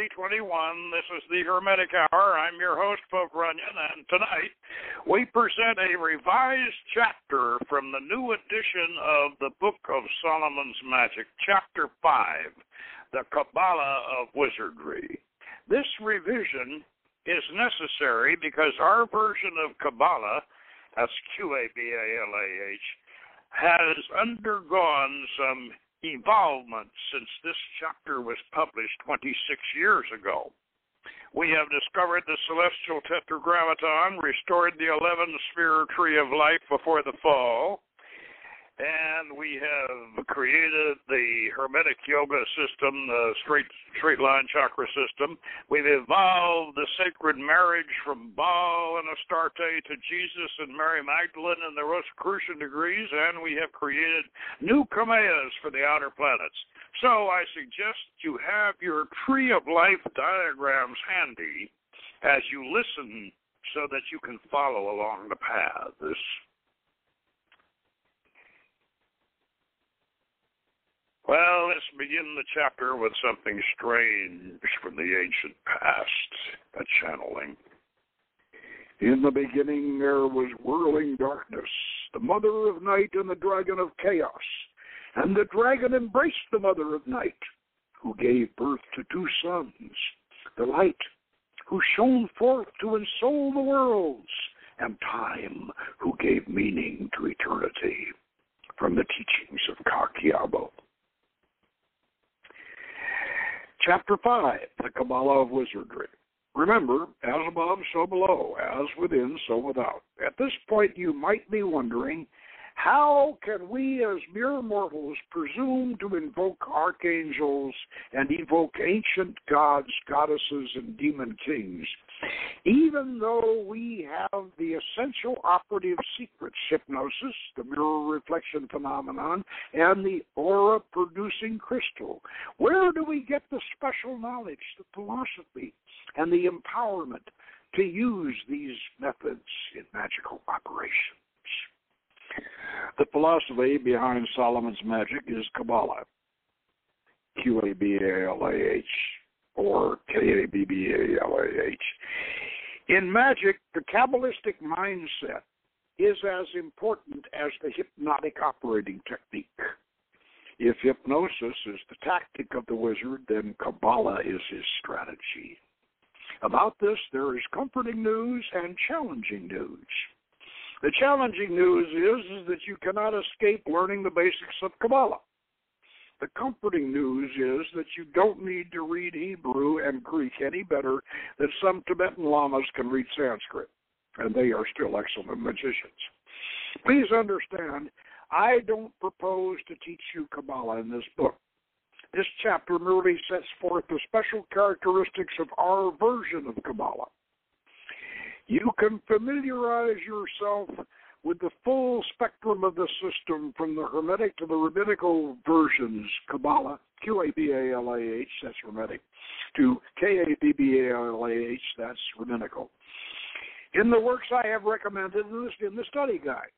2021. This is the Hermetic Hour. I'm your host, Poke Runyon, and tonight we present a revised chapter from the new edition of the Book of Solomon's Magick, Chapter 5, The Qabalah of Wizardry. This revision is necessary because our version of Qabalah, that's Q A B A L A H, has undergone some evolvement since this chapter was published 26 years ago. We have discovered the celestial tetragrammaton, restored the 11 sphere tree of life before the fall, and we have created the Hermetic Yoga system, the straight straight line chakra system. We've evolved the sacred marriage from Baal and Astarte to Jesus and Mary Magdalene and the Rosicrucian degrees, and we have created new Kameas for the outer planets. So I suggest you have your tree of life diagrams handy as you listen so that you can follow along the path. This Well, let's begin the chapter with something strange from the ancient past, a channeling. In the beginning there was whirling darkness, the mother of night and the dragon of chaos. And the dragon embraced the mother of night, who gave birth to two sons, the light, who shone forth to ensoul the worlds, and time, who gave meaning to eternity. From the teachings of Kakiabo. Chapter 5 The Qabalah of Wizardry. Remember, as above, so below, as within, so without. At this point, you might be wondering how can we, as mere mortals, presume to invoke archangels and evoke ancient gods, goddesses, and demon kings, even though we have the essential operative secrets hypnosis, the mirror reflection phenomenon, and the aura producing crystal? Where do we get the special knowledge, the philosophy, and the empowerment to use these methods in magical operations? The philosophy behind Solomon's magic is Qabalah, Q A B A L A H, or K A B B A L A H. In magic, the Kabbalistic mindset is as important as the hypnotic operating technique. If hypnosis is the tactic of the wizard, then Kabbalah is his strategy. About this, there is comforting news and challenging news. The challenging news is, is that you cannot escape learning the basics of Kabbalah. The comforting news is that you don't need to read Hebrew and Greek any better than some Tibetan lamas can read Sanskrit, and they are still excellent magicians. Please understand, I don't propose to teach you Kabbalah in this book. This chapter merely sets forth the special characteristics of our version of Kabbalah. You can familiarize yourself with the full spectrum of the system from the Hermetic to the Rabbinical versions, Qabalah, Q A B A L A H, that's Hermetic, to K A B B A L A H, that's Rabbinical. In the works I have recommended in the, study guide.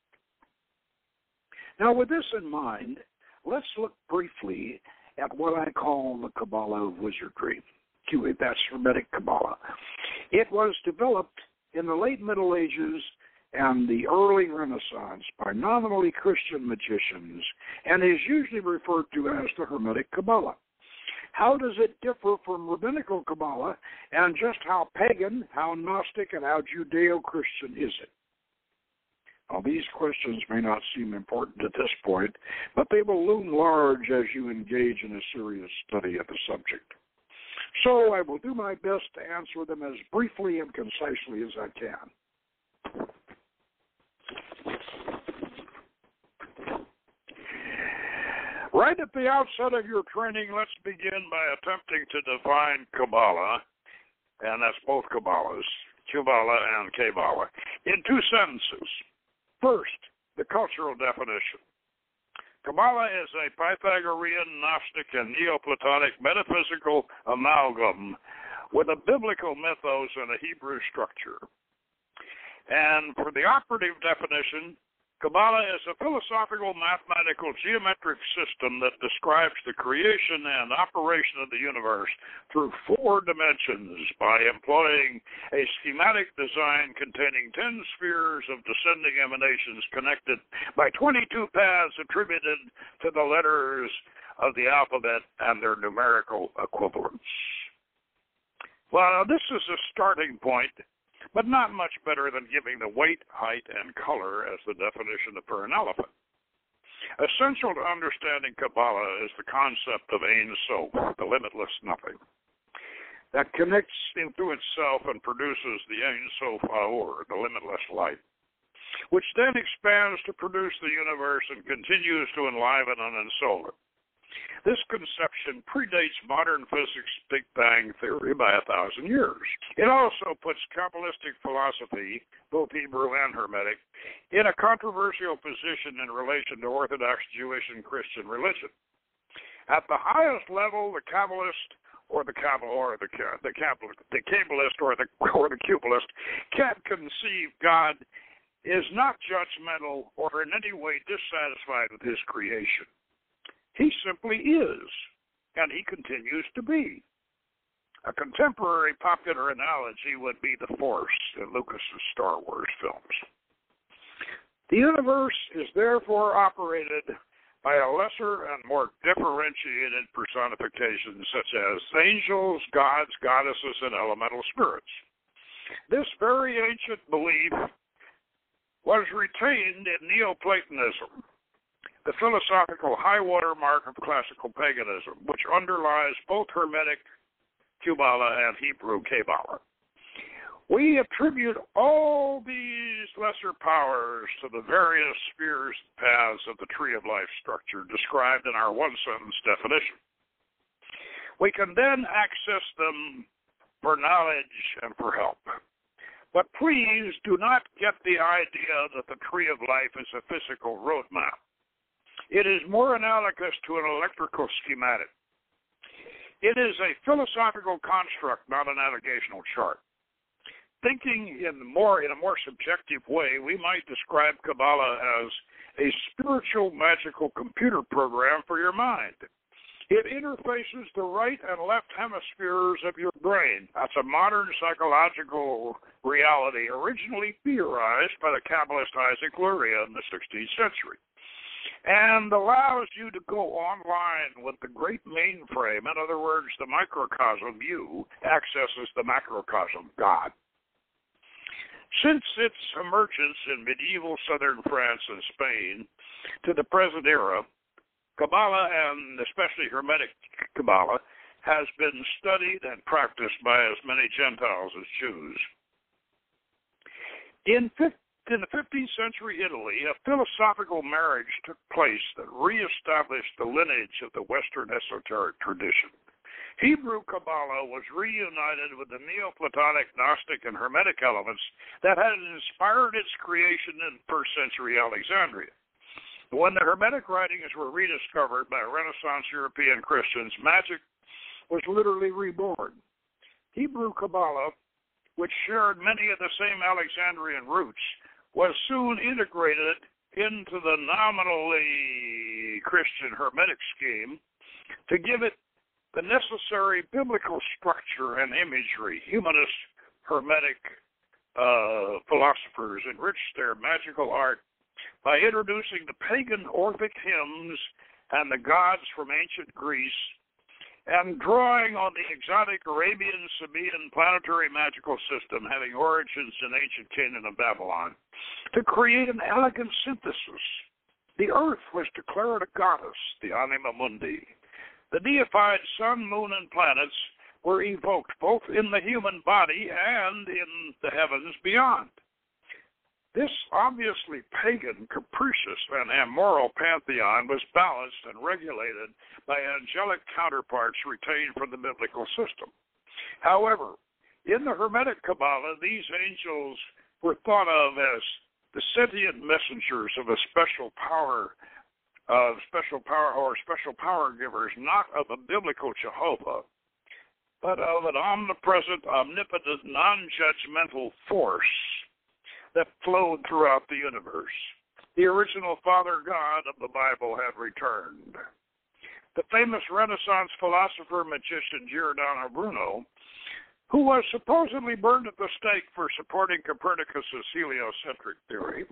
Now, with this in mind, let's look briefly at what I call the Qabalah of Wizardry. That's Hermetic Kabbalah. It was developed in the late Middle Ages and the early Renaissance by nominally Christian magicians and is usually referred to as the Hermetic Kabbalah. How does it differ from rabbinical Kabbalah, and just how pagan, how Gnostic, and how Judeo Christian is it? Now, these questions may not seem important at this point, but they will loom large as you engage in a serious study of the subject. So I will do my best to answer them as briefly and concisely as I can. Right at the outset of your training, let's begin by attempting to define Kabbalah, and that's both Kabbalahs, Kabbalah and Kabbalah, in two sentences. First, the cultural definition. Kabbalah is a Pythagorean, Gnostic, and Neoplatonic metaphysical amalgam with a biblical mythos and a Hebrew structure. And for the operative definition, Kabbalah is a philosophical, mathematical, geometric system that describes the creation and operation of the universe through four dimensions by employing a schematic design containing 10 spheres of descending emanations connected by 22 paths attributed to the letters of the alphabet and their numerical equivalents. Well, this is a starting point but not much better than giving the weight, height, and color as the definition for an elephant. Essential to understanding Kabbalah is the concept of Ein Sof, the limitless nothing, that connects into itself and produces the Ein Sof Aor, the limitless light, which then expands to produce the universe and continues to enliven and ensoul it. This conception predates modern physics' Big Bang theory by a thousand years. It also puts Kabbalistic philosophy, both Hebrew and Hermetic, in a controversial position in relation to Orthodox Jewish and Christian religion. At the highest level, the Kabbalist or the Kabbalah or the the Kabbalist, the Kabbalist or the or the Cubalist can't conceive God is not judgmental or in any way dissatisfied with his creation. He simply is, and he continues to be. A contemporary popular analogy would be the Force in Lucas's Star Wars films. The universe is therefore operated by a lesser and more differentiated personification such as angels, gods, goddesses, and elemental spirits. This very ancient belief was retained in Neoplatonism the philosophical high water mark of classical paganism, which underlies both Hermetic Kabbalah and Hebrew Kabbalah. We attribute all these lesser powers to the various spheres and paths of the tree of life structure described in our one sentence definition. We can then access them for knowledge and for help. But please do not get the idea that the tree of life is a physical roadmap. It is more analogous to an electrical schematic. It is a philosophical construct, not a navigational chart. Thinking in more in a more subjective way, we might describe Kabbalah as a spiritual magical computer program for your mind. It interfaces the right and left hemispheres of your brain. That's a modern psychological reality originally theorized by the Kabbalist Isaac Luria in the 16th century and allows you to go online with the great mainframe. In other words, the microcosm you accesses the macrocosm God. Since its emergence in medieval southern France and Spain to the present era, Kabbalah and especially Hermetic Kabbalah has been studied and practiced by as many Gentiles as Jews. In in the 15th century Italy, a philosophical marriage took place that reestablished the lineage of the Western esoteric tradition. Hebrew Kabbalah was reunited with the Neoplatonic, Gnostic, and Hermetic elements that had inspired its creation in first century Alexandria. When the Hermetic writings were rediscovered by Renaissance European Christians, magic was literally reborn. Hebrew Kabbalah, which shared many of the same Alexandrian roots, was soon integrated into the nominally Christian Hermetic scheme to give it the necessary biblical structure and imagery. Humanist Hermetic uh, philosophers enriched their magical art by introducing the pagan Orphic hymns and the gods from ancient Greece and drawing on the exotic Arabian Sabaean planetary magical system having origins in ancient Canaan and Babylon to create an elegant synthesis. The earth was declared a goddess, the anima mundi. The deified sun, moon, and planets were evoked both in the human body and in the heavens beyond. This obviously pagan, capricious, and immoral pantheon was balanced and regulated by angelic counterparts retained from the biblical system. However, in the Hermetic Kabbalah, these angels were thought of as the sentient messengers of a special power, of special power or special power givers, not of a biblical Jehovah, but of an omnipresent, omnipotent, non-judgmental force that flowed throughout the universe. the original Father God of the Bible had returned. The famous Renaissance philosopher magician Giordano Bruno, who was supposedly burned at the stake for supporting Copernicus's heliocentric theory,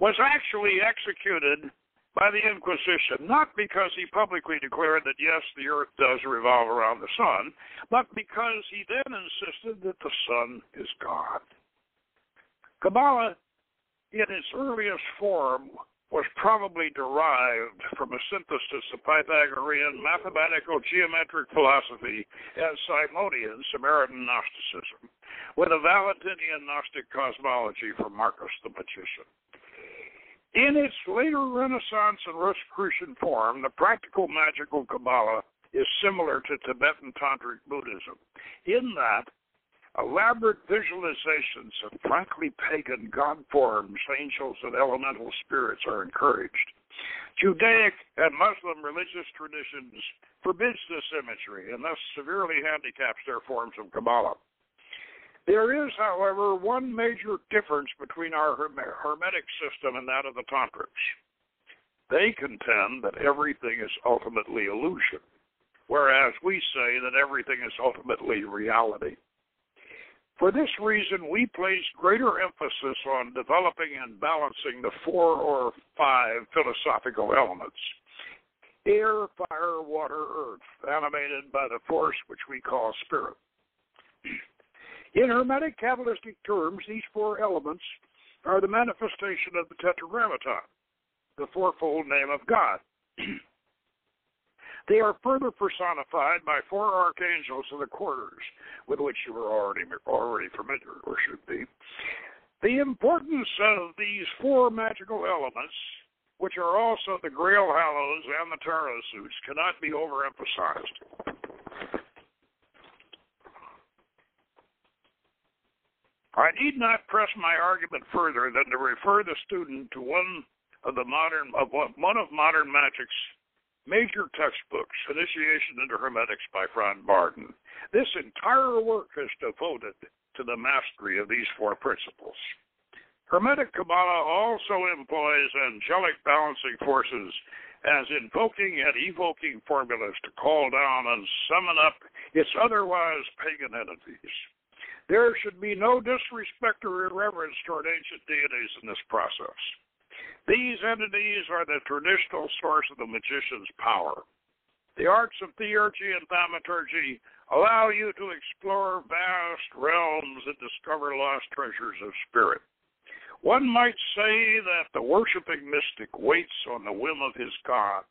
was actually executed by the Inquisition, not because he publicly declared that yes, the earth does revolve around the sun, but because he then insisted that the sun is God. Kabbalah, in its earliest form, was probably derived from a synthesis of Pythagorean mathematical geometric philosophy and Simonian Samaritan Gnosticism, with a Valentinian Gnostic cosmology from Marcus the Magician. In its later Renaissance and Rosicrucian form, the practical magical Kabbalah is similar to Tibetan Tantric Buddhism, in that elaborate visualizations of frankly pagan god forms, angels, and elemental spirits are encouraged. Judaic and Muslim religious traditions forbids this imagery and thus severely handicaps their forms of Kabbalah. There is, however, one major difference between our Hermetic system and that of the Tantrics. They contend that everything is ultimately illusion, whereas we say that everything is ultimately reality. For this reason, we place greater emphasis on developing and balancing the four or five philosophical elements air, fire, water, earth, animated by the force which we call spirit. In Hermetic Kabbalistic terms, these four elements are the manifestation of the Tetragrammaton, the fourfold name of God. they are further personified by four archangels of the quarters, with which you are already already familiar, or should be. The importance of these four magical elements, which are also the Grail Hallows and the Tarot suits, cannot be overemphasized. I need not press my argument further than to refer the student to one of the modern of one of modern magic's major textbooks, Initiation into Hermetics by Franz Bardon. This entire work is devoted to the mastery of these four principles. Hermetic Kabbalah also employs angelic balancing forces as invoking and evoking formulas to call down and summon up its otherwise pagan entities. There should be no disrespect or irreverence toward ancient deities in this process. These entities are the traditional source of the magician's power. The arts of theurgy and thaumaturgy allow you to explore vast realms and discover lost treasures of spirit. One might say that the worshiping mystic waits on the whim of his god,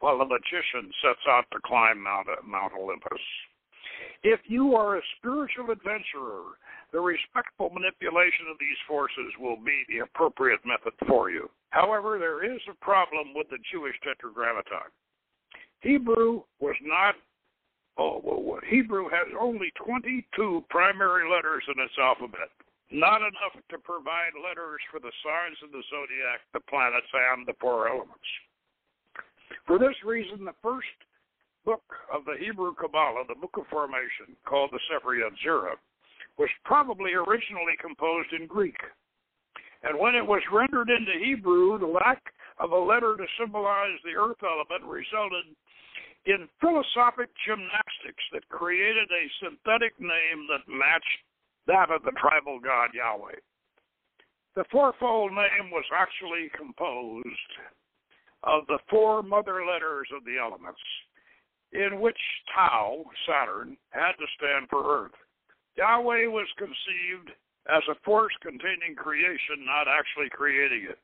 while the magician sets out to climb Mount, Mount Olympus. If you are a spiritual adventurer, the respectful manipulation of these forces will be the appropriate method for you. However, there is a problem with the Jewish Tetragrammaton. Hebrew was not Oh, well, Hebrew has only 22 primary letters in its alphabet, not enough to provide letters for the signs of the zodiac, the planets, and the four elements. For this reason, the first book of the Hebrew Kabbalah, the Book of Formation, called the Sefer Yetzirah, was probably originally composed in Greek. And when it was rendered into Hebrew, the lack of a letter to symbolize the earth element resulted in philosophic gymnastics that created a synthetic name that matched that of the tribal god Yahweh. The fourfold name was actually composed of the four mother letters of the elements in which Tau, Saturn, had to stand for Earth. Yahweh was conceived as a force containing creation, not actually creating it.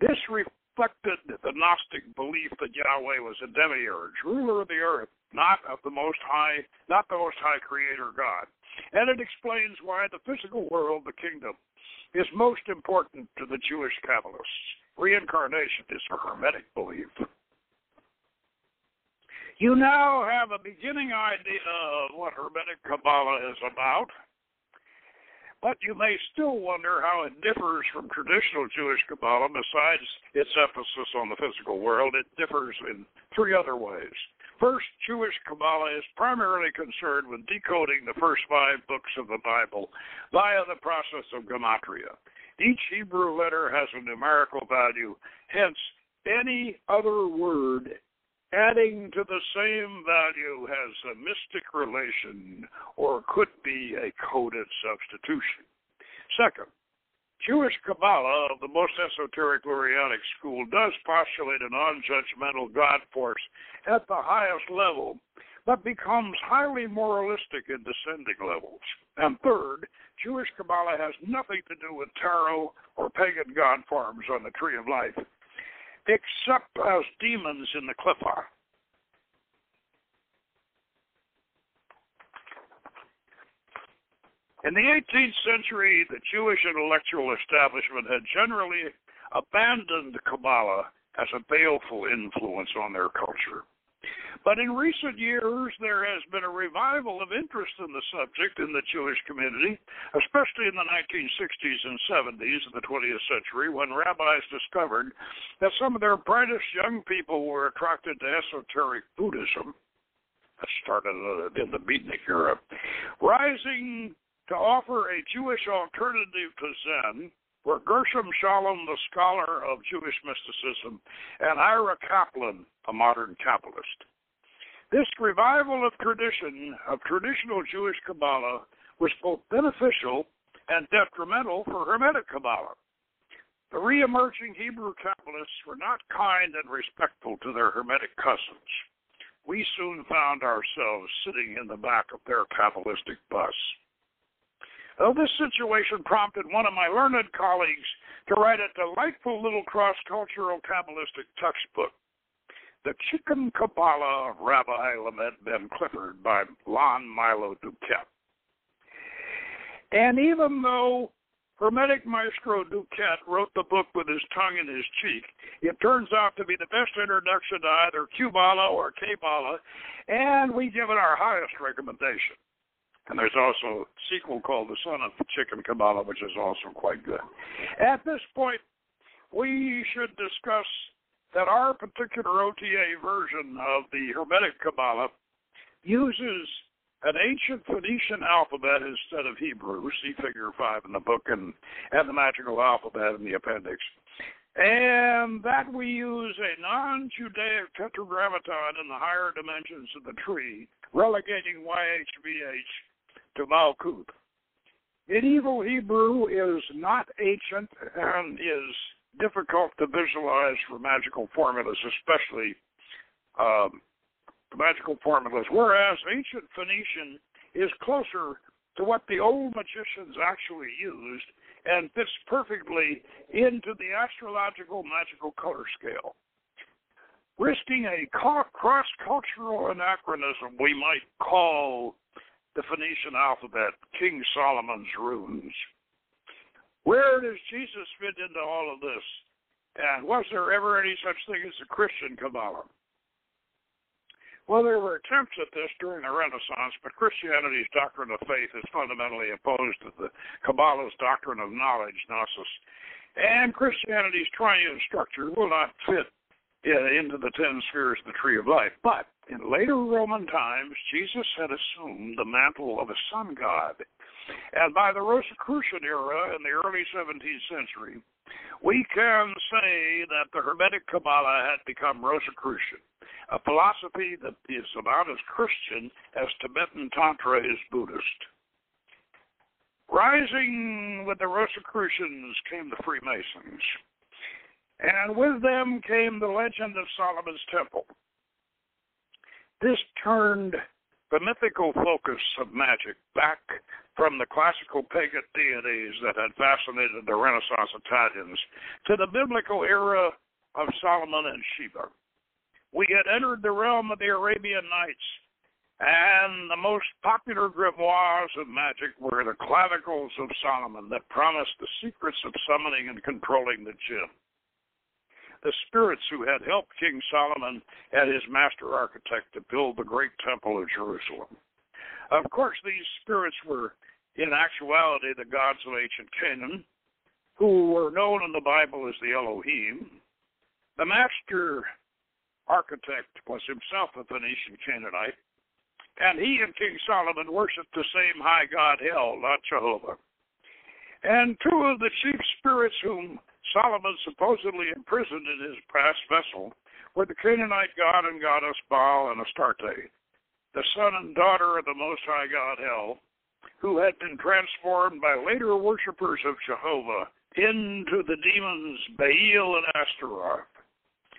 This reflected the Gnostic belief that Yahweh was a demiurge, ruler of the earth, not of the most high, not the most high creator God. And it explains why the physical world, the kingdom, is most important to the Jewish Kabbalists. Reincarnation is a Hermetic belief. You now have a beginning idea of what Hermetic Kabbalah is about, but you may still wonder how it differs from traditional Jewish Kabbalah. Besides its emphasis on the physical world, it differs in three other ways. First, Jewish Kabbalah is primarily concerned with decoding the first five books of the Bible via the process of gematria. Each Hebrew letter has a numerical value, hence, any other word adding to the same value has a mystic relation or could be a coded substitution. Second, Jewish Kabbalah of the most esoteric Lurianic school does postulate a non judgmental God force at the highest level, but becomes highly moralistic in descending levels. And third, Jewish Kabbalah has nothing to do with tarot or pagan god forms on the tree of life, except as demons in the Qliphoth. In the 18th century, the Jewish intellectual establishment had generally abandoned Kabbalah as a baleful influence on their culture. But in recent years, there has been a revival of interest in the subject in the Jewish community, especially in the 1960s and 70s of the 20th century, when rabbis discovered that some of their brightest young people were attracted to esoteric Buddhism. That started uh, in the Beatnik era. Rising to offer a Jewish alternative to Zen, were Gershom Scholem, the scholar of Jewish mysticism, and Aryeh Kaplan, a modern Kabbalist. This revival of tradition, of traditional Jewish Kabbalah, was both beneficial and detrimental for Hermetic Kabbalah. The re-emerging Hebrew Kabbalists were not kind and respectful to their Hermetic cousins. We soon found ourselves sitting in the back of their Kabbalistic bus. This situation prompted one of my learned colleagues to write a delightful little cross cultural Kabbalistic textbook, The Chicken Kabbalah of Rabbi Lamed Ben Clifford by Lon Milo DuQuette. And even though Hermetic Maestro DuQuette wrote the book with his tongue in his cheek. It turns out to be the best introduction to either Qabalah or Kabbalah, and we give it our highest recommendation. And there's also a sequel called The Son of the Chicken Kabbalah, which is also quite good. At this point, we should discuss that our particular OTA version of the Hermetic Kabbalah uses an ancient Phoenician alphabet instead of Hebrew. See Figure 5 in the book and, and the magical alphabet in the appendix. And that we use a non Judaic tetragrammaton in the higher dimensions of the tree, relegating YHVH to Malkuth. Medieval Hebrew is not ancient and is difficult to visualize for magical formulas, especially um, magical formulas, whereas ancient Phoenician is closer to what the old magicians actually used and fits perfectly into the astrological magical color scale. Risking a cross cultural anachronism, we might call the Phoenician alphabet, King Solomon's runes. Where does Jesus fit into all of this? And was there ever any such thing as a Christian Kabbalah? Well, there were attempts at this during the Renaissance, but Christianity's doctrine of faith is fundamentally opposed to the Kabbalah's doctrine of knowledge, gnosis. And Christianity's triune structure will not fit into the ten spheres of the tree of life. But in later Roman times, Jesus had assumed the mantle of a sun god. And by the Rosicrucian era in the early 17th century, we can say that the Hermetic Kabbalah had become Rosicrucian, a philosophy that is about as Christian as Tibetan Tantra is Buddhist. Rising with the Rosicrucians came the Freemasons, and with them came the legend of Solomon's Temple. This turned the mythical focus of magic back from the classical pagan deities that had fascinated the Renaissance Italians to the biblical era of Solomon and Sheba. We had entered the realm of the Arabian Nights, and the most popular grimoires of magic were the clavicles of Solomon that promised the secrets of summoning and controlling the jinn the spirits who had helped King Solomon and his master architect to build the great temple of Jerusalem. Of course, these spirits were in actuality the gods of ancient Canaan, who were known in the Bible as the Elohim. The master architect was himself a Phoenician Canaanite, and he and King Solomon worshipped the same high god Hel, not Jehovah. And two of the chief spirits whom Solomon supposedly imprisoned in his brass vessel were the Canaanite god and goddess Baal and Astarte, the son and daughter of the Most High God Hel, who had been transformed by later worshippers of Jehovah into the demons Baal and Ashtaroth.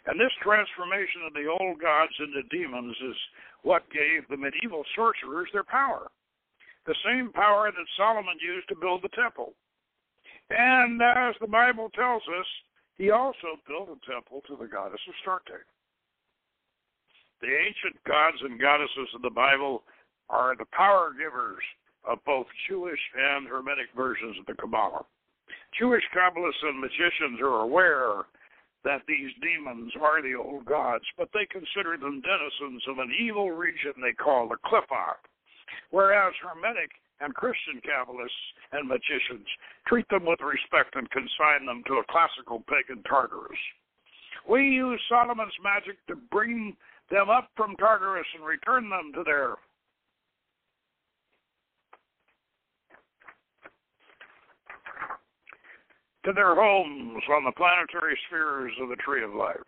And this transformation of the old gods into demons is what gave the medieval sorcerers their power. The same power that Solomon used to build the temple. And as the Bible tells us, he also built a temple to the goddess Astarte. The ancient gods and goddesses of the Bible are the power givers of both Jewish and Hermetic versions of the Kabbalah. Jewish Kabbalists and magicians are aware that these demons are the old gods, but they consider them denizens of an evil region they call the Qliphoth, whereas Hermetic and Christian Kabbalists and magicians treat them with respect and consign them to a classical pagan Tartarus. We use Solomon's magic to bring them up from Tartarus and return them to their to their homes on the planetary spheres of the Tree of Life.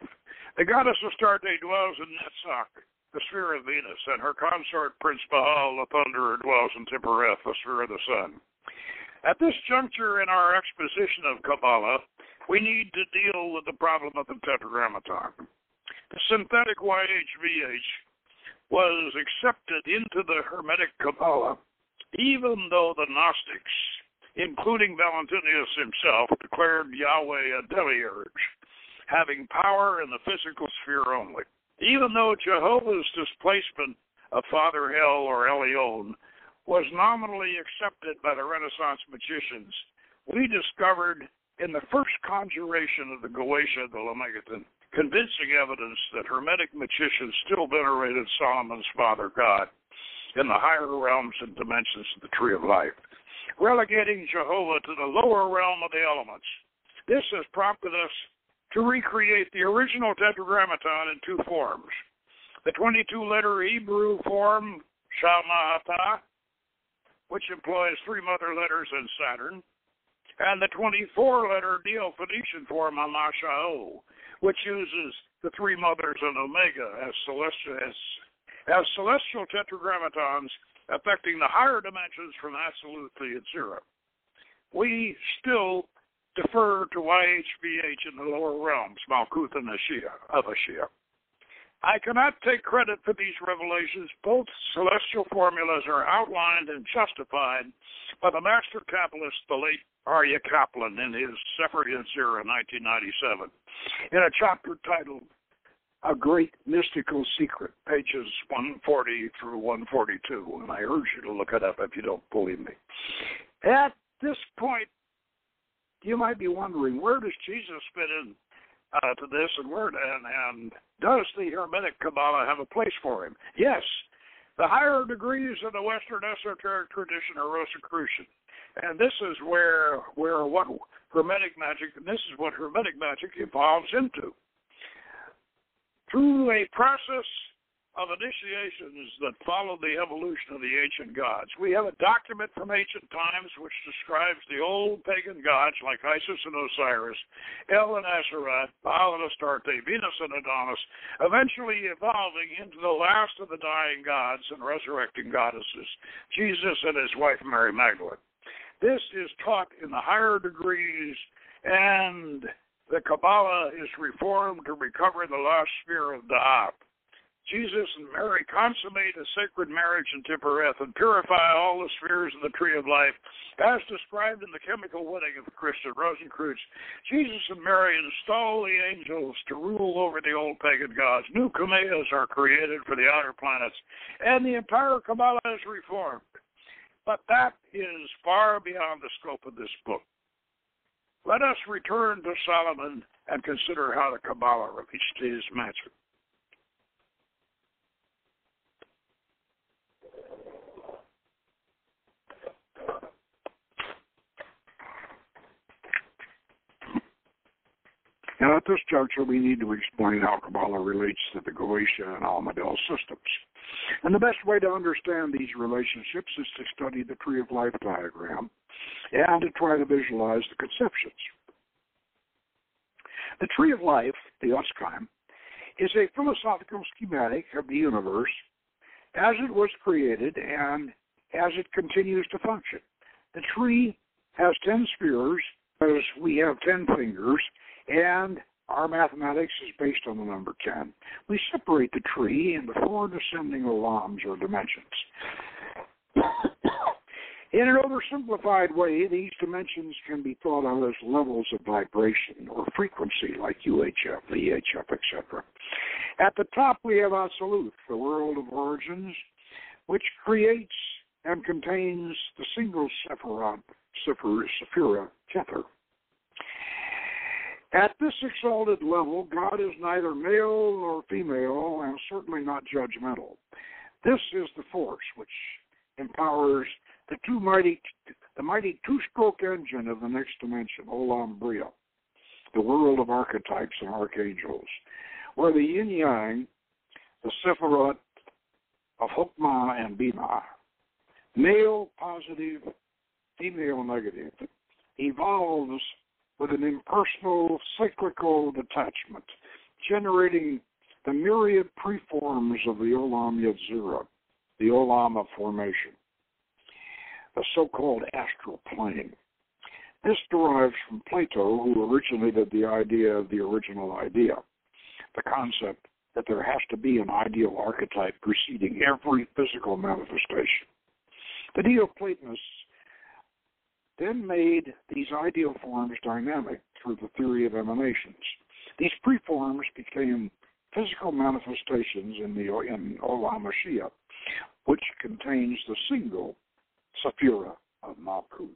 The goddess of Astarte dwells in Netzach, the sphere of Venus, and her consort Prince Baal, the Thunderer, dwells in Tiphereth, the sphere of the Sun. At this juncture in our exposition of Kabbalah, we need to deal with the problem of the Tetragrammaton. The synthetic YHVH was accepted into the Hermetic Kabbalah, even though the Gnostics including Valentinus himself, declared Yahweh a demiurge, having power in the physical sphere only. Even though Jehovah's displacement of Father Hel or Elyon was nominally accepted by the Renaissance magicians, we discovered in the first conjuration of the Goetia the Lemegeton convincing evidence that Hermetic magicians still venerated Solomon's father God in the higher realms and dimensions of the Tree of Life relegating Jehovah to the lower realm of the elements. This has prompted us to recreate the original Tetragrammaton in two forms. The 22 letter Hebrew form, Shamahata, which employs three mother letters and Saturn, and the 24 letter Neo Phoenician form, Amashao, which uses the three mothers and Omega as celestial, as, as celestial tetragrammatons affecting the higher dimensions from absolute to zero. We still defer to YHVH in the lower realms, Malkuth and Ashia, of Ashia. I cannot take credit for these revelations. Both celestial formulas are outlined and justified by the master Kabbalist, the late Aryeh Kaplan, in his Yetzirah in 1997, in a chapter titled a great mystical secret, pages 140 through 142. And I urge you to look it up if you don't believe me. At this point, you might be wondering where does Jesus fit in uh, to this, and where and, and does the Hermetic Kabbalah have a place for him? Yes, the higher degrees of the Western esoteric tradition are Rosicrucian, and this is where where what Hermetic magic, and this is what Hermetic magic evolves into. Through a process of initiations that follow the evolution of the ancient gods. We have a document from ancient times which describes the old pagan gods like Isis and Osiris, El and Asherat, Baal and Astarte, Venus and Adonis, eventually evolving into the last of the dying gods and resurrecting goddesses, Jesus and his wife Mary Magdalene. This is taught in the higher degrees and the Kabbalah is reformed to recover the lost sphere of Da'at. Jesus and Mary consummate a sacred marriage in Tiphereth and purify all the spheres of the tree of life, as described in the chemical wedding of Christian Rosenkreuz. Jesus and Mary install the angels to rule over the old pagan gods. New Kameas are created for the outer planets, and the entire Kabbalah is reformed. But that is far beyond the scope of this book. Let us return to Solomon and consider how the Kabbalah released his magic. Now, At this juncture, we need to explain how Kabbalah relates to the Goetia and Almadel systems. And the best way to understand these relationships is to study the Tree of Life diagram and to try to visualize the conceptions. The Tree of Life, the Otz Chiim, is a philosophical schematic of the universe as it was created and as it continues to function. The tree has 10 spheres, as we have 10 fingers, and our mathematics is based on the number 10. We separate the tree into four descending olams or dimensions. In an oversimplified way, these dimensions can be thought of as levels of vibration or frequency, like UHF, VHF, etc. At the top, we have Absolute, the world of origins, which creates and contains the single Sephiroth, Sephira, Kether. At this exalted level, God is neither male nor female and certainly not judgmental. This is the force which empowers the two mighty, the mighty two-stroke engine of the next dimension, Olam Bria, the world of archetypes and archangels, where the yin yang, the Sephiroth of Hokmah and Binah, male positive, female negative, evolves with an impersonal cyclical detachment, generating the myriad preforms of the Olam Yetzirah, the Olam formation the so called astral plane. This derives from Plato, who originated the idea of the original idea, the concept that there has to be an ideal archetype preceding every physical manifestation. The Neoplatonists then made these ideal forms dynamic through the theory of emanations. These preforms became physical manifestations in the in Olam Mashiach, which contains the single Sephira of Malkuth.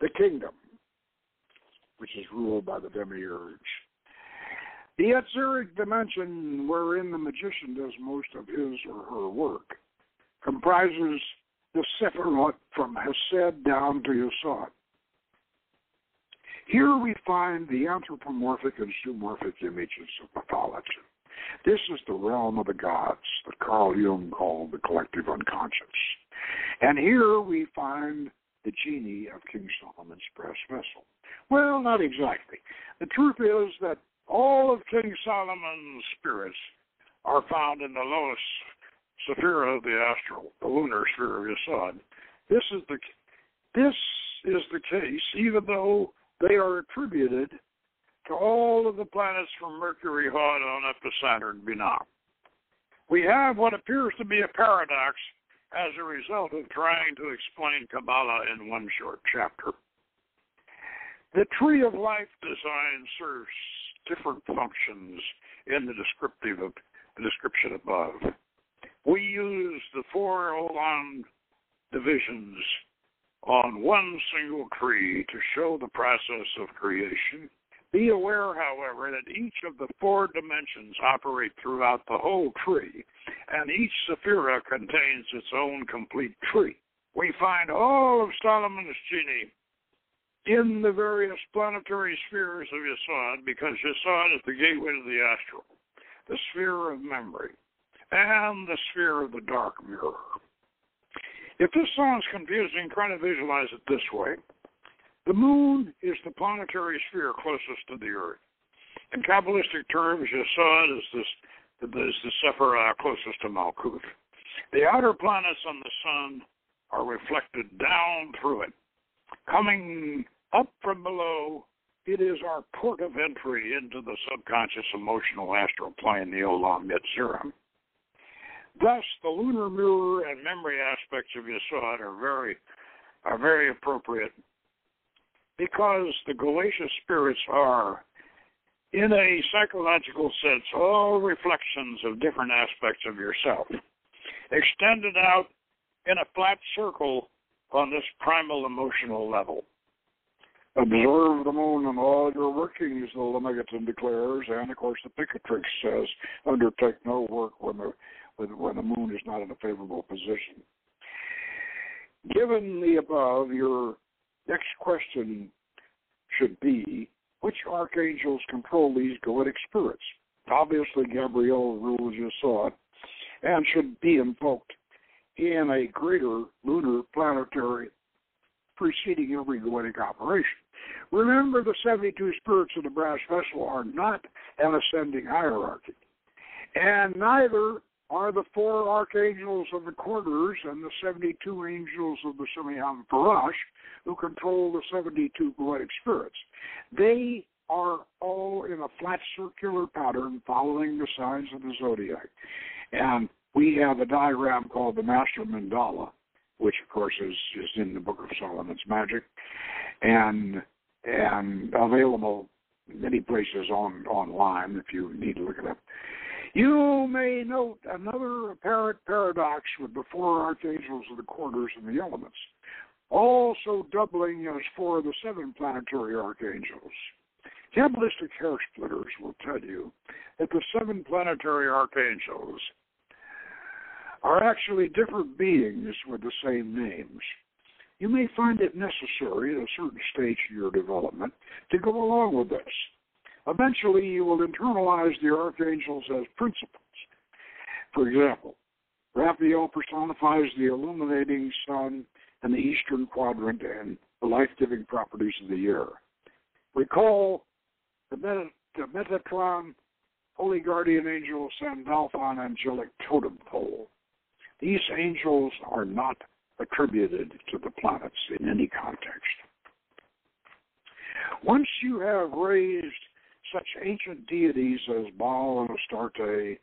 The kingdom, which is ruled by the demiurge. The Yetziric dimension wherein the magician does most of his or her work comprises the Sephiroth from Hesed down to Yesod. Here we find the anthropomorphic and zoomorphic images of mythology. This is the realm of the gods that Carl Jung called the collective unconscious. And here we find the genie of King Solomon's brass vessel. Well, not exactly. The truth is that all of King Solomon's spirits are found in the lowest sphere of the astral, the lunar sphere of Yesod. This is the this is the case, even though they are attributed to all of the planets from Mercury on up to Saturn Binah. We have what appears to be a paradox as a result of trying to explain Kabbalah in one short chapter. The tree of life design serves different functions in the descriptive of the description above. We use the four Olam divisions on one single tree to show the process of creation be aware, however, that each of the four dimensions operate throughout the whole tree, and each sephira contains its own complete tree. We find all of Solomon's genie in the various planetary spheres of Yesod, because Yesod is the gateway to the astral, the sphere of memory, and the sphere of the dark mirror. If this sounds confusing, try to visualize it this way. The moon is the planetary sphere closest to the Earth. In Kabbalistic terms, Yesod is this is the Sephirah uh, closest to Malkuth. The outer planets on the sun are reflected down through it. Coming up from below, it is our port of entry into the subconscious emotional astral plane, the Olam Yetzirah. Thus, the lunar mirror and memory aspects of Yesod are very are very appropriate because the Goetia spirits are, in a psychological sense, all reflections of different aspects of yourself, extended out in a flat circle on this primal emotional level. Observe the moon and all your workings, the Lemegeton declares, and of course the Picatrix says, undertake no work when the when the moon is not in a favorable position. Given the above, your Next question should be which archangels control these goetic spirits. Obviously, Gabriel rules you saw it, and should be invoked in a greater lunar planetary preceding every goetic operation. Remember, the 72 spirits of the brass vessel are not an ascending hierarchy, and neither are the four archangels of the quarters and the 72 angels of the Shemhamphorash who control the 72 goetic spirits. They are all in a flat circular pattern following the signs of the zodiac. And we have a diagram called the Master Mandala, which of course is, is in the Book of Solomon's Magick and and available many places on online if you need to look it up. You may note another apparent paradox with the four archangels of the quarters and the elements, also doubling as four of the seven planetary archangels. Kabbalistic hair splitters will tell you that the seven planetary archangels are actually different beings with the same names. You may find it necessary at a certain stage in your development to go along with this. Eventually, you will internalize the archangels as principles. For example, Raphael personifies the illuminating sun and the eastern quadrant and the life giving properties of the year. Recall the, Met- the Metatron, Holy Guardian Angel, Sandalphon, Angelic Totem Pole. These angels are not attributed to the planets in any context. Once you have raised such ancient deities as Baal and Astarte,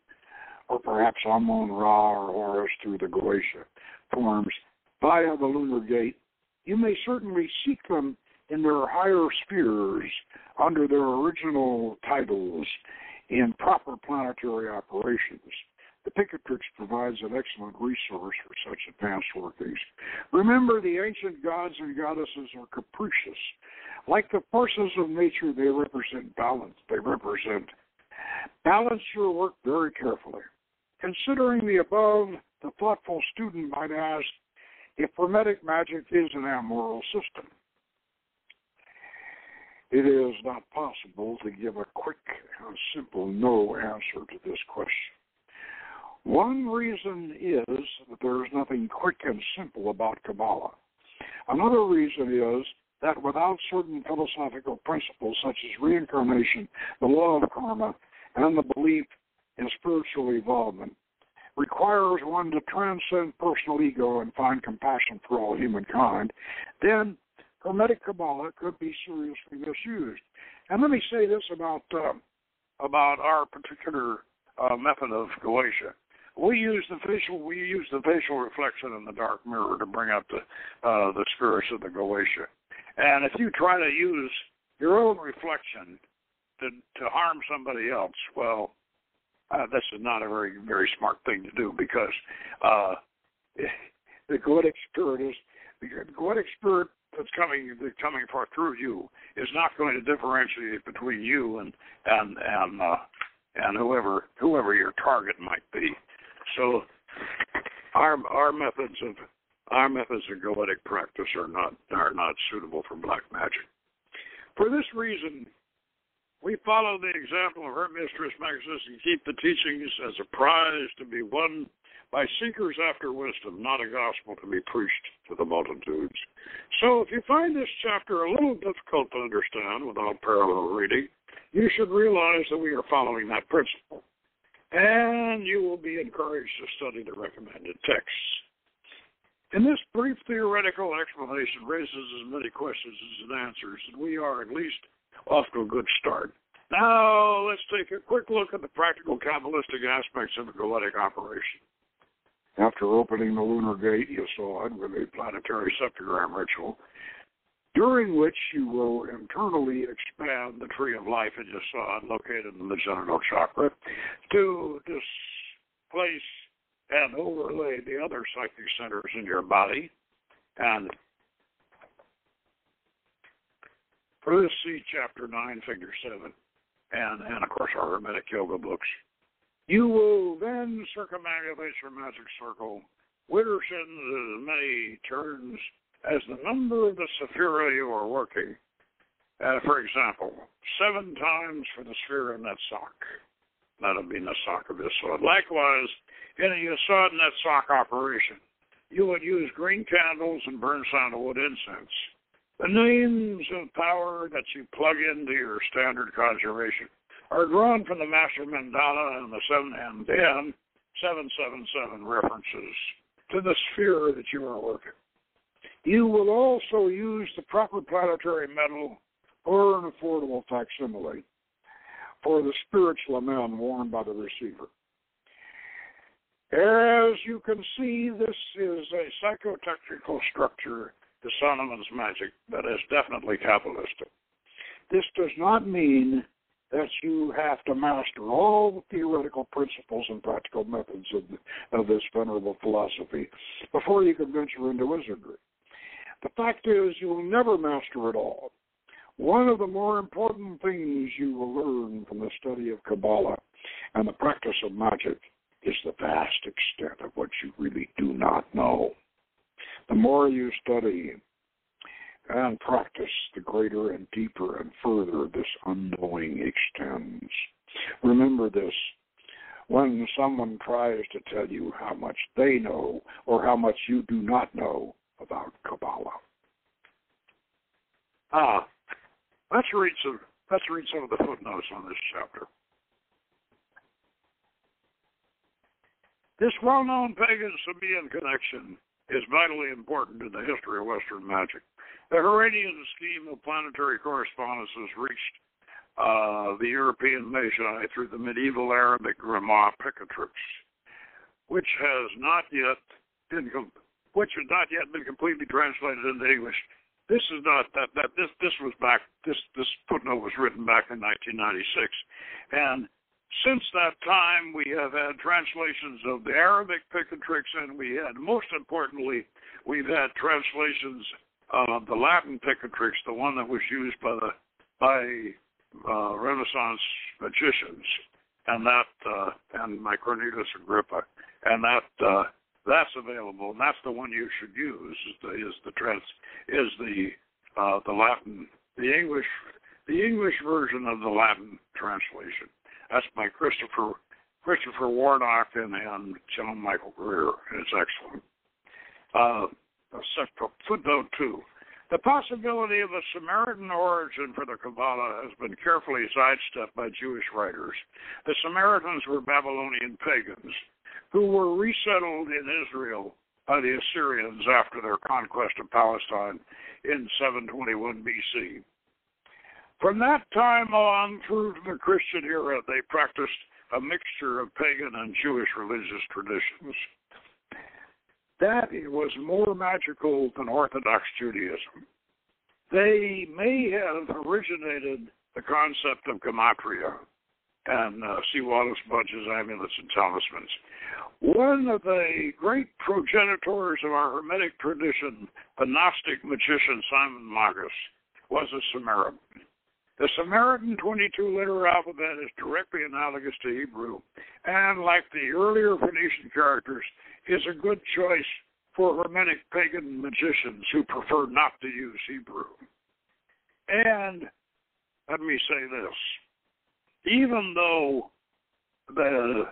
or perhaps Amun Ra or Horus through the Goetia forms via the lunar gate, you may certainly seek them in their higher spheres under their original titles in proper planetary operations. The Picatrix provides an excellent resource for such advanced workings. Remember, the ancient gods and goddesses are capricious. Like the forces of nature, they represent balance. They represent balance your work very carefully. Considering the above, the thoughtful student might ask if Hermetic magic is an amoral system. It is not possible to give a quick and simple no answer to this question. One reason is that there is nothing quick and simple about Kabbalah. Another reason is that without certain philosophical principles such as reincarnation, the law of karma, and the belief in spiritual involvement, requires one to transcend personal ego and find compassion for all humankind, then Hermetic Kabbalah could be seriously misused. And let me say this about uh, about our particular uh, method of Goetia we use the facial we use the facial reflection in the dark mirror to bring up the uh, the spirits of the Goetia. And if you try to use your own reflection to to harm somebody else, well, uh, this is not a very very smart thing to do because uh, the Goetic spirit is the Goetic spirit that's coming that's coming forth through you is not going to differentiate between you and and and uh, and whoever whoever your target might be. So our our methods of our methods of goetic practice are not are not suitable for black magic. For this reason, we follow the example of Hermes Trismegistus and keep the teachings as a prize to be won by seekers after wisdom, not a gospel to be preached to the multitudes. So if you find this chapter a little difficult to understand without parallel reading, you should realize that we are following that principle and you will be encouraged to study the recommended texts. And this brief theoretical explanation raises as many questions as it answers, and we are at least off to a good start. Now, let's take a quick look at the practical Kabbalistic aspects of the Goetic operation. After opening the lunar gate, you saw it with a planetary septagram ritual during which you will internally expand the tree of life in your sun, located in the genital chakra, to displace and overlay the other psychic centers in your body. And for this, see chapter 9, figure 7, and, and of course our Hermetic Yoga books. You will then circumambulate your magic circle, withershins as uh, many turns as the number of the sephira you are working, Uh, for example, seven times for the sphere in that sock. That'll be Netzach of Yesod. Likewise, in a Yesod Netzach operation, you would use green candles and burn sandalwood incense. The names of power that you plug into your standard conjuration are drawn from the Master Mandala and the seven and then 777 references to the sphere that you are working. You will also use the proper planetary metal or an affordable facsimile for the spiritual amount worn by the receiver. As you can see, this is a psychotechnical structure to Solomon's magic that is definitely Kabbalistic. This does not mean that you have to master all the theoretical principles and practical methods of, of this venerable philosophy before you can venture into wizardry. The fact is, you will never master it all. One of the more important things you will learn from the study of Kabbalah and the practice of magic is the vast extent of what you really do not know. The more you study and practice, the greater and deeper and further this unknowing extends. Remember this when someone tries to tell you how much they know or how much you do not know about Kabbalah. Ah, Let's read some. Let's read some of the footnotes on this chapter. This well-known pagan Sabaean connection is vitally important to the history of Western magic. The Harranian scheme of planetary correspondences reached uh, the European Magi through the medieval Arabic Grimoire Picatrix, which has not yet been which has not yet been completely translated into English. This is not that that this this was back this this footnote was written back in 1996, and since that time we have had translations of the Arabic Picatrix, and we had most importantly we've had translations of the Latin Picatrix, the one that was used by the by uh, Renaissance magicians, and that uh, and my Cornelius Agrippa, and that. Uh, that's available, and that's the one you should use. Is the is the trans is the uh, the Latin the English the English version of the Latin translation. That's by Christopher Christopher Warnock and, and John Michael Greer, it's excellent. Uh, footnote two. The possibility of a Samaritan origin for the Kabbalah has been carefully sidestepped by Jewish writers. The Samaritans were Babylonian pagans who were resettled in Israel by the Assyrians after their conquest of Palestine in 721 BC. From that time on through to the Christian era, they practiced a mixture of pagan and Jewish religious traditions. That was more magical than Orthodox Judaism. They may have originated the concept of gematria and uh, sea waters, budges, amulets, and talismans. One of the great progenitors of our Hermetic tradition, the Gnostic magician Simon Magus, was a Samaritan. The Samaritan 22 letter alphabet is directly analogous to Hebrew, and like the earlier Phoenician characters, is a good choice for Hermetic pagan magicians who prefer not to use Hebrew. And let me say this even though the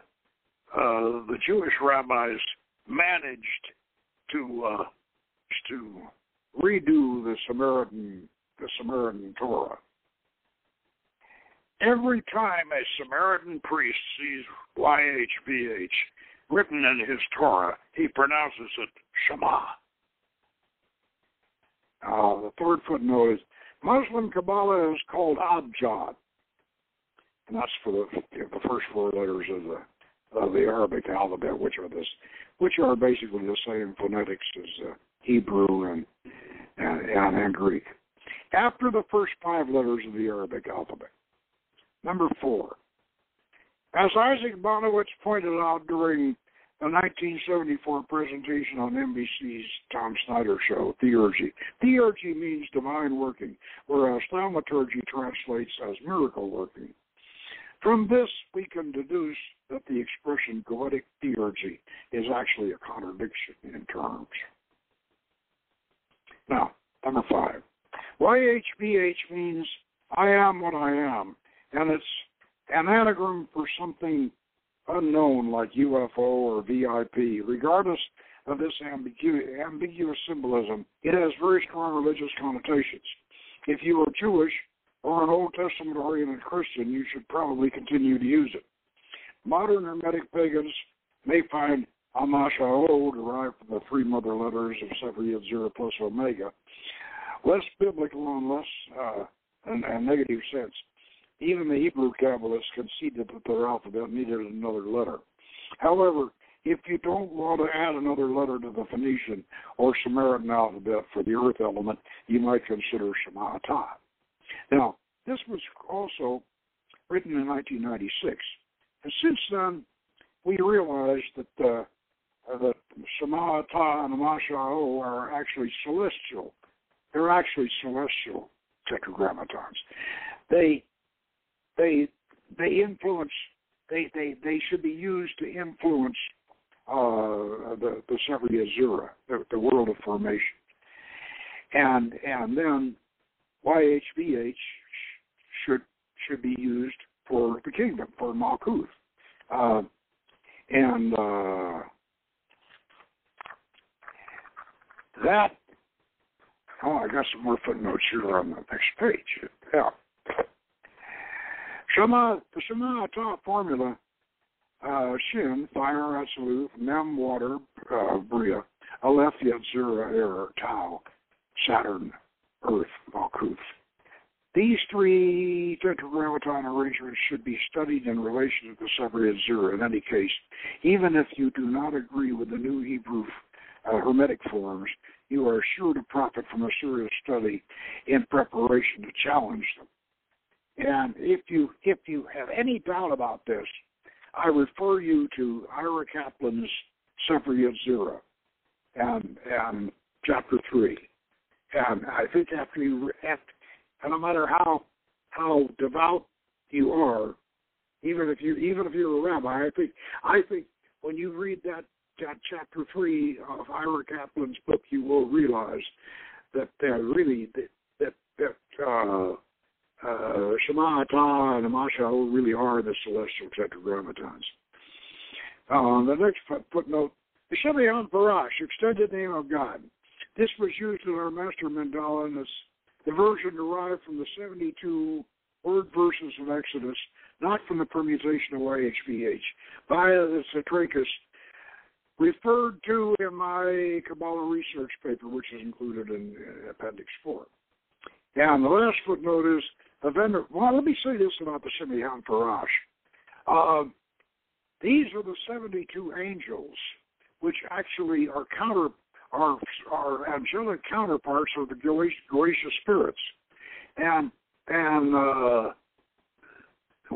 uh, the Jewish rabbis managed to uh, to redo the Samaritan the Samaritan Torah. Every time a Samaritan priest sees YHVH written in his Torah, he pronounces it Shema. The third footnote is Muslim Kabbalah is called Abjad, and that's for the, the first four letters of the of the Arabic alphabet, which are this, which are basically the same phonetics as uh, Hebrew and, and and Greek. After the first five letters of the Arabic alphabet. Number four. As Isaac Bonewits pointed out during the 1974 presentation on NBC's Tom Snyder show, Theurgy. Theurgy means divine working, whereas thaumaturgy translates as miracle working. From this, we can deduce that the expression goetic theurgy is actually a contradiction in terms. Now, number five. YHVH means I am what I am, and it's an anagram for something unknown like UFO or VIP. Regardless of this ambigu- ambiguous symbolism, it has very strong religious connotations. If you are Jewish or an Old Testament oriented Christian, you should probably continue to use it. Modern Hermetic pagans may find Amashao, derived from the three mother letters of Sepher Yetzirah plus Omega, less biblical and less uh, and, and negative sense. Even the Hebrew Kabbalists conceded that their alphabet needed another letter. However, if you don't want to add another letter to the Phoenician or Samaritan alphabet for the earth element, you might consider Shemata. Now, this was also written in 1996. And since then, we realized that uh, that Shemata and Amashao are actually celestial. They're actually celestial tetragrammatons. They they they influence they they they should be used to influence uh, the the Sepher Yetzirah, the, the world of formation, and and then YHVH should should be used for the kingdom for Malkuth, uh, and uh, that. Oh, I got some more footnotes here on the next page. Yeah. Shema, the Shema top formula, uh, Shin, fire, absolute, Mem, water, uh, Bria, Aleph, Yetzirah, error, Tau, Saturn, Earth, Malkuth. These three tetragrammaton arrangements should be studied in relation to the Sepher Yetzirah in any case, even if you do not agree with the New Hebrew uh, Hermetic forms, you are sure to profit from a serious study in preparation to challenge them. And if you if you have any doubt about this, I refer you to Aryeh Kaplan's of Zero and and chapter three. And I think after you after, no matter how how devout you are, even if you even if you're a rabbi, I think I think when you read that that chapter three of Aryeh Kaplan's book, you will realize that they're really that that, that uh, uh, Shemata and Amasha really are the celestial tetragrammatons. Uh, the next footnote, the Shemhamphorash, extended name of God. This was used in our Master Mandala and the version derived from the 72 word verses of Exodus, not from the permutation of YHVH, by the Satrachus, referred to in my Kabbalah research paper, which is included in Appendix 4. And the last footnote is vendor. Well, let me say this about the Shemhamphorash. Uh, these are the 72 angels, which actually are counter are are angelic counterparts of the Goetia spirits, and and uh,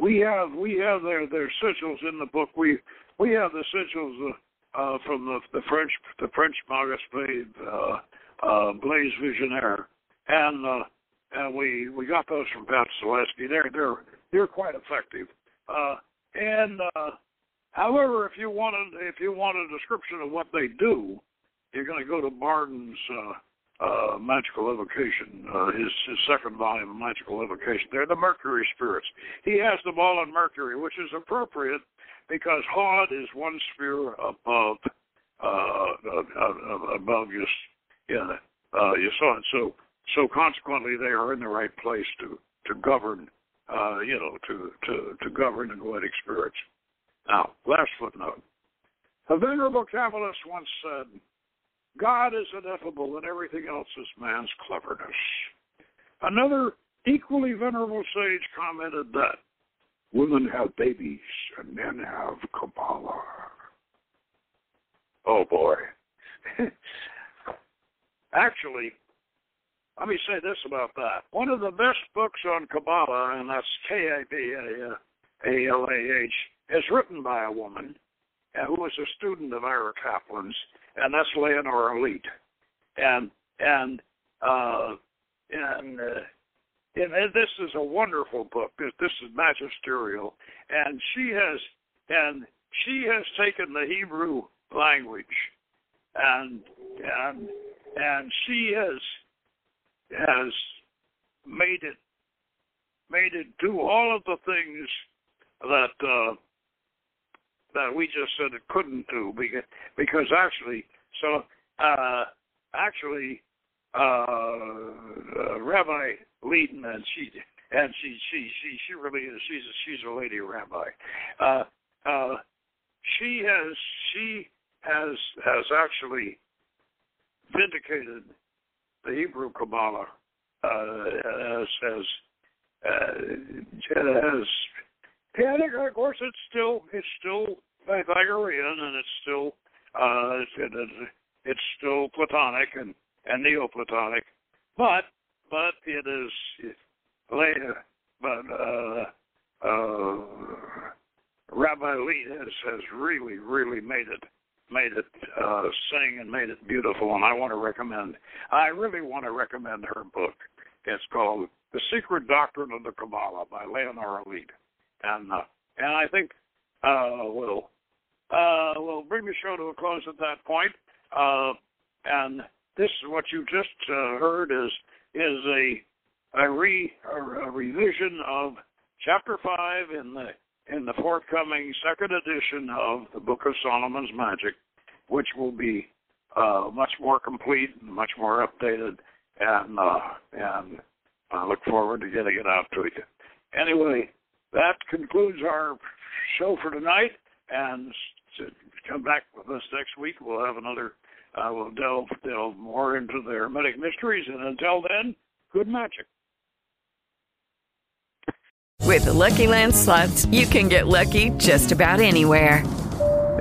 we have we have their their sigils in the book. We we have the sigils uh, uh, from the the French the French Magaspe uh, uh, Blaise Visionnaire, and uh, and we we got those from Pat Zalewski. They're they're they're quite effective. And however, if you wanted if you want a description of what they do, you're going to go to Bardon's uh, uh, Magical Evocation, uh, his his second volume of Magical Evocation. They're the Mercury spirits. He has them all on Mercury, which is appropriate because Hod is one sphere above uh, uh, uh above your yeah uh, your. So so consequently, they are in the right place to to govern, uh, you know, to to to govern the goetic spirits. Now, last footnote. A venerable Kabbalist once said, "God is ineffable, and everything else is man's cleverness." Another equally venerable sage commented that women have babies and men have Kabbalah. Oh boy. Actually, let me say this about that. One of the best books on Kabbalah, and that's K A B A L A H, is written by a woman who was a student of Aryeh Kaplan's, and that's Leonora Leet. And and uh, and, uh, and this is a wonderful book. This is magisterial, and she has and she has taken the Hebrew language, and and and she has has made it made it do all of the things that uh, that we just said it couldn't do because because actually so uh, actually uh, uh, Rabbi Leeton and she and she she she she really is she's a, she's a lady rabbi. Uh, uh, she has she has has actually vindicated the Hebrew Kabbalah uh, as as uh, yeah, of course it's still it's still Pythagorean and it's still uh, it's, it's still Platonic and and Neoplatonic, but but it is later. But uh, uh, Rabbi Lee has has really really made it made it uh, sing and made it beautiful, and I want to recommend. I really want to recommend her book. It's called The Secret Doctrine of the Kabbalah by Leonora Leet, and uh, and I think uh, we'll uh, we'll bring the show to a close at that point. Uh, and this is what you just uh, heard is is a a re a, revision of chapter five in the in the forthcoming second edition of the Book of Solomon's Magick, which will be uh, much more complete and much more updated, and uh, and I look forward to getting it out to you. Anyway, that concludes our show for tonight, and to come back with us next week. We'll have another. Uh, we'll delve delve more into the Hermetic mysteries, and until then, good magic. With the Lucky Land slots, you can get lucky just about anywhere.